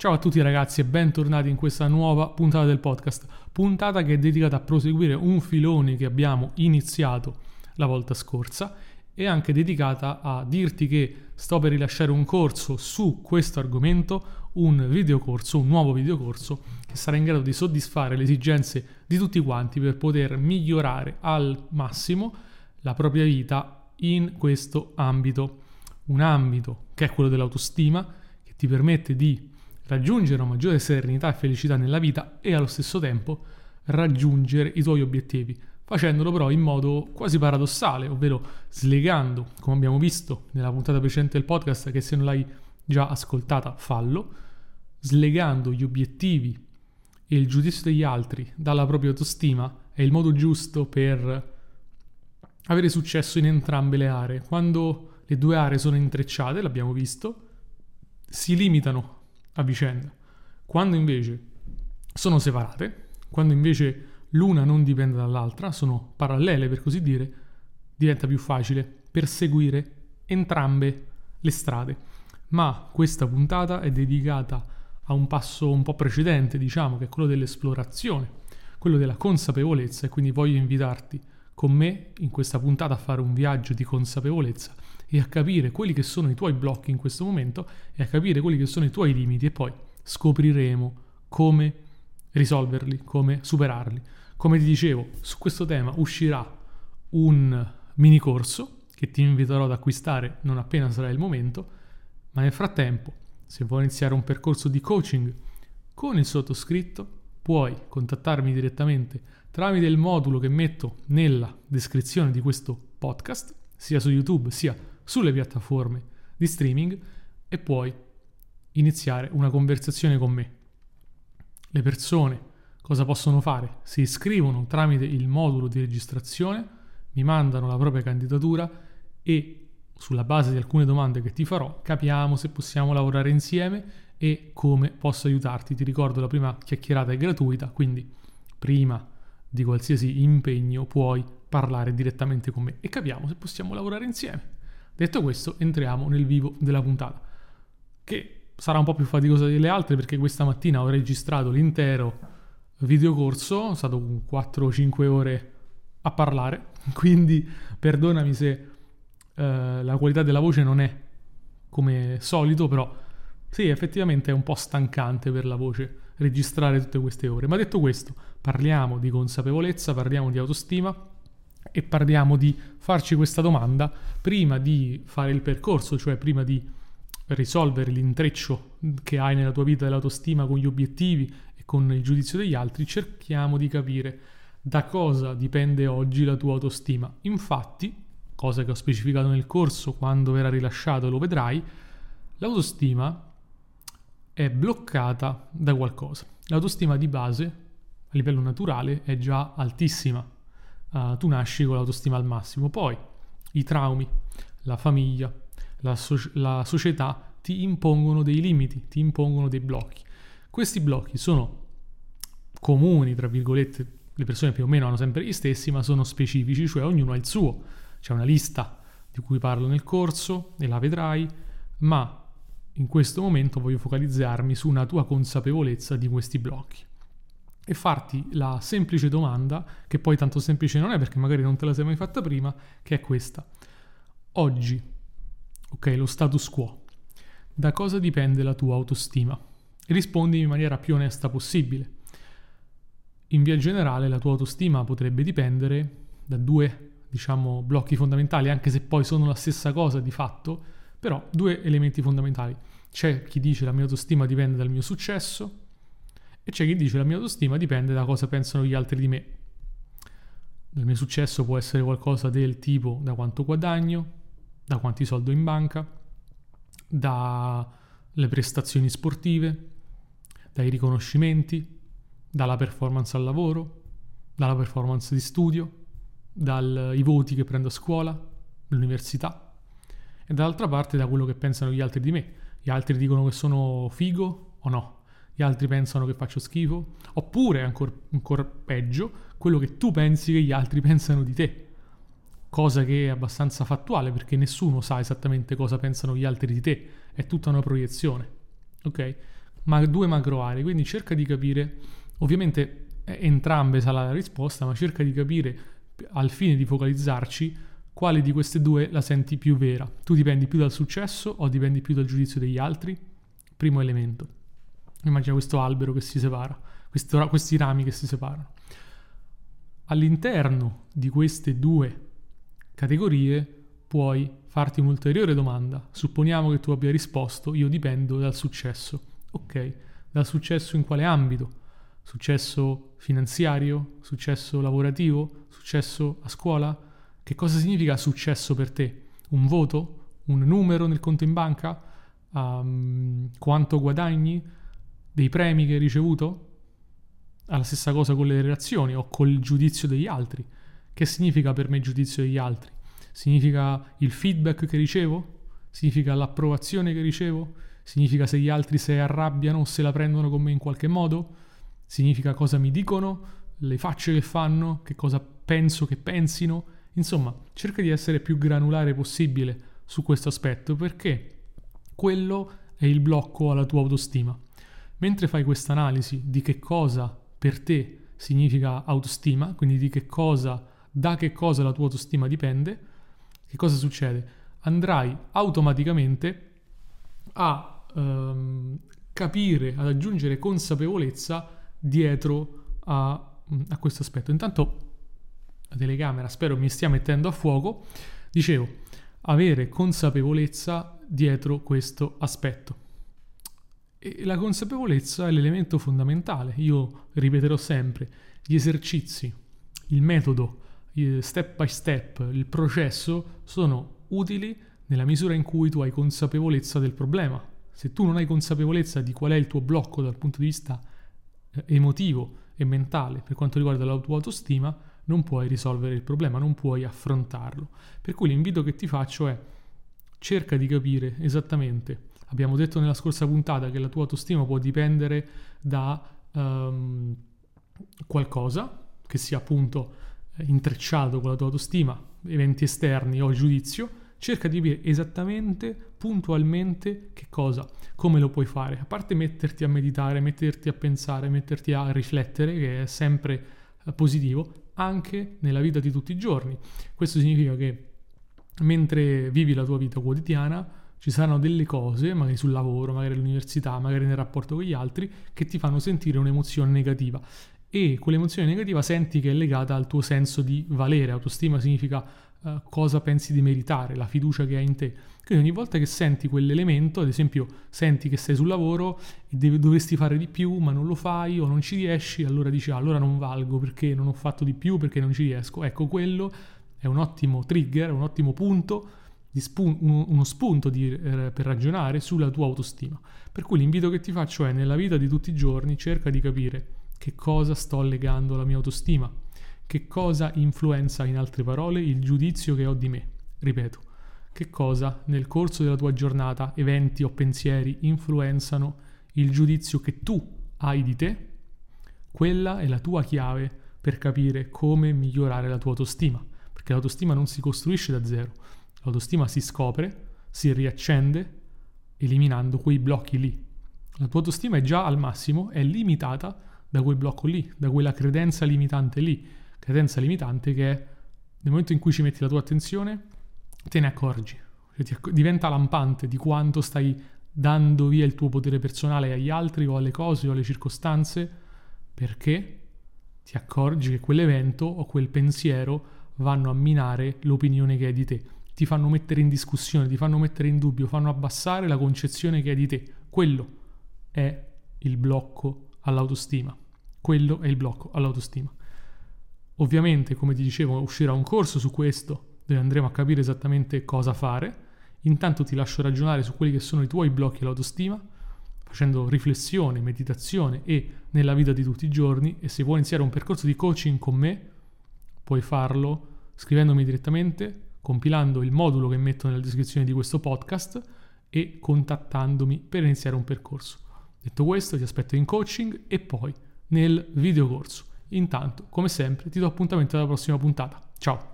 Ciao a tutti ragazzi e bentornati in questa nuova puntata del podcast, puntata che è dedicata a proseguire un filone che abbiamo iniziato la volta scorsa e anche dedicata a dirti che sto per rilasciare un corso su questo argomento, un videocorso, un nuovo videocorso che sarà in grado di soddisfare le esigenze di tutti quanti per poter migliorare al massimo la propria vita in questo ambito, un ambito che è quello dell'autostima che ti permette di raggiungere una maggiore serenità e felicità nella vita e allo stesso tempo raggiungere i tuoi obiettivi, facendolo però in modo quasi paradossale, ovvero slegando, come abbiamo visto nella puntata precedente del podcast, che se non l'hai già ascoltata fallo, slegando gli obiettivi e il giudizio degli altri dalla propria autostima è il modo giusto per avere successo in entrambe le aree. Quando le due aree sono intrecciate, l'abbiamo visto, si limitano a vicenda. Quando invece sono separate, quando invece l'una non dipende dall'altra, sono parallele per così dire, diventa più facile perseguire entrambe le strade. Ma questa puntata è dedicata a un passo un po' precedente, diciamo, che è quello dell'esplorazione, quello della consapevolezza e quindi voglio invitarti con me in questa puntata a fare un viaggio di consapevolezza e a capire quelli che sono i tuoi blocchi in questo momento e a capire quelli che sono i tuoi limiti e poi scopriremo come risolverli, come superarli. Come ti dicevo, su questo tema uscirà un mini corso che ti inviterò ad acquistare non appena sarà il momento, ma nel frattempo, se vuoi iniziare un percorso di coaching con il sottoscritto, puoi contattarmi direttamente tramite il modulo che metto nella descrizione di questo podcast, sia su YouTube sia sulle piattaforme di streaming e puoi iniziare una conversazione con me. Le persone cosa possono fare? Si iscrivono tramite il modulo di registrazione, mi mandano la propria candidatura e sulla base di alcune domande che ti farò capiamo se possiamo lavorare insieme e come posso aiutarti. Ti ricordo la prima chiacchierata è gratuita, quindi prima di qualsiasi impegno puoi parlare direttamente con me e capiamo se possiamo lavorare insieme. Detto questo, entriamo nel vivo della puntata, che sarà un po' più faticosa delle altre perché questa mattina ho registrato l'intero videocorso, sono stato 4-5 ore a parlare, quindi perdonami se eh, la qualità della voce non è come solito, però sì, effettivamente è un po' stancante per la voce registrare tutte queste ore. Ma detto questo, parliamo di consapevolezza, parliamo di autostima e parliamo di farci questa domanda prima di fare il percorso, cioè prima di risolvere l'intreccio che hai nella tua vita dell'autostima con gli obiettivi e con il giudizio degli altri, cerchiamo di capire da cosa dipende oggi la tua autostima. Infatti, cosa che ho specificato nel corso, quando verrà rilasciato lo vedrai, l'autostima è bloccata da qualcosa. L'autostima di base, a livello naturale, è già altissima uh, tu nasci con l'autostima al massimo. Poi i traumi, la famiglia, la, so- la società ti impongono dei limiti, ti impongono dei blocchi. Questi blocchi sono comuni, tra virgolette, le persone più o meno hanno sempre gli stessi, ma sono specifici, cioè ognuno ha il suo. C'è una lista di cui parlo nel corso e la vedrai, ma in questo momento voglio focalizzarmi su una tua consapevolezza di questi blocchi e farti la semplice domanda, che poi tanto semplice non è perché magari non te la sei mai fatta prima, che è questa. Oggi, ok, lo status quo, da cosa dipende la tua autostima? E rispondi in maniera più onesta possibile. In via generale la tua autostima potrebbe dipendere da due, diciamo, blocchi fondamentali, anche se poi sono la stessa cosa di fatto, però due elementi fondamentali. C'è chi dice la mia autostima dipende dal mio successo, e c'è chi dice la mia autostima dipende da cosa pensano gli altri di me. Il mio successo può essere qualcosa del tipo da quanto guadagno, da quanti soldi ho in banca, dalle prestazioni sportive, dai riconoscimenti, dalla performance al lavoro, dalla performance di studio, dai voti che prendo a scuola, all'università e dall'altra parte da quello che pensano gli altri di me. Gli altri dicono che sono figo o no? Gli altri pensano che faccio schifo, oppure ancora ancor peggio, quello che tu pensi che gli altri pensano di te. Cosa che è abbastanza fattuale perché nessuno sa esattamente cosa pensano gli altri di te, è tutta una proiezione. Ok? ma due macro aree, quindi cerca di capire, ovviamente entrambe sarà la risposta, ma cerca di capire al fine di focalizzarci quale di queste due la senti più vera. Tu dipendi più dal successo o dipendi più dal giudizio degli altri? Primo elemento. Immagina questo albero che si separa, questo, questi rami che si separano. All'interno di queste due categorie puoi farti un'ulteriore domanda. Supponiamo che tu abbia risposto io dipendo dal successo. Ok, dal successo in quale ambito? Successo finanziario? Successo lavorativo? Successo a scuola? Che cosa significa successo per te? Un voto? Un numero nel conto in banca? Um, quanto guadagni? Dei premi che hai ricevuto? Ha la stessa cosa con le relazioni o col giudizio degli altri. Che significa per me giudizio degli altri? Significa il feedback che ricevo? Significa l'approvazione che ricevo? Significa se gli altri si arrabbiano o se la prendono con me in qualche modo? Significa cosa mi dicono? Le facce che fanno? Che cosa penso che pensino? Insomma, cerca di essere più granulare possibile su questo aspetto perché quello è il blocco alla tua autostima. Mentre fai questa analisi di che cosa per te significa autostima, quindi di che cosa, da che cosa la tua autostima dipende, che cosa succede? Andrai automaticamente a um, capire, ad aggiungere consapevolezza dietro a, a questo aspetto. Intanto la telecamera spero mi stia mettendo a fuoco. Dicevo, avere consapevolezza dietro questo aspetto. E la consapevolezza è l'elemento fondamentale. Io ripeterò sempre, gli esercizi, il metodo, step by step, il processo sono utili nella misura in cui tu hai consapevolezza del problema. Se tu non hai consapevolezza di qual è il tuo blocco dal punto di vista eh, emotivo e mentale per quanto riguarda la tua autostima, non puoi risolvere il problema, non puoi affrontarlo. Per cui l'invito che ti faccio è cerca di capire esattamente. Abbiamo detto nella scorsa puntata che la tua autostima può dipendere da um, qualcosa che sia appunto intrecciato con la tua autostima, eventi esterni o giudizio, cerca di capire esattamente, puntualmente che cosa, come lo puoi fare. A parte metterti a meditare, metterti a pensare, metterti a riflettere, che è sempre eh, positivo, anche nella vita di tutti i giorni. Questo significa che mentre vivi la tua vita quotidiana, ci saranno delle cose, magari sul lavoro, magari all'università, magari nel rapporto con gli altri, che ti fanno sentire un'emozione negativa e quell'emozione negativa senti che è legata al tuo senso di valere. Autostima significa uh, cosa pensi di meritare, la fiducia che hai in te. Quindi ogni volta che senti quell'elemento, ad esempio senti che sei sul lavoro e devi, dovresti fare di più ma non lo fai o non ci riesci, allora dici ah, allora non valgo perché non ho fatto di più, perché non ci riesco. Ecco, quello è un ottimo trigger, un ottimo punto, spun- uno spunto di, eh, per ragionare sulla tua autostima. Per cui l'invito che ti faccio è nella vita di tutti i giorni cerca di capire che cosa sto legando alla mia autostima, che cosa influenza, in altre parole, il giudizio che ho di me. Ripeto, che cosa nel corso della tua giornata, eventi o pensieri influenzano il giudizio che tu hai di te? Quella è la tua chiave per capire come migliorare la tua autostima, perché l'autostima non si costruisce da zero, l'autostima si scopre, si riaccende eliminando quei blocchi lì. La tua autostima è già al massimo, è limitata da quel blocco lì, da quella credenza limitante lì, credenza limitante che nel momento in cui ci metti la tua attenzione te ne accorgi, cioè ti, diventa lampante di quanto stai dando via il tuo potere personale agli altri o alle cose o alle circostanze perché ti accorgi che quell'evento o quel pensiero vanno a minare l'opinione che hai di te, ti fanno mettere in discussione, ti fanno mettere in dubbio, fanno abbassare la concezione che hai di te. Quello è il blocco all'autostima. Quello è il blocco all'autostima. Ovviamente, come ti dicevo, uscirà un corso su questo, dove andremo a capire esattamente cosa fare. Intanto ti lascio ragionare su quelli che sono i tuoi blocchi all'autostima, facendo riflessione, meditazione e nella vita di tutti i giorni. E se vuoi iniziare un percorso di coaching con me, puoi farlo scrivendomi direttamente, compilando il modulo che metto nella descrizione di questo podcast e contattandomi per iniziare un percorso. Detto questo, ti aspetto in coaching e poi nel videocorso. Intanto, come sempre, ti do appuntamento alla prossima puntata. Ciao!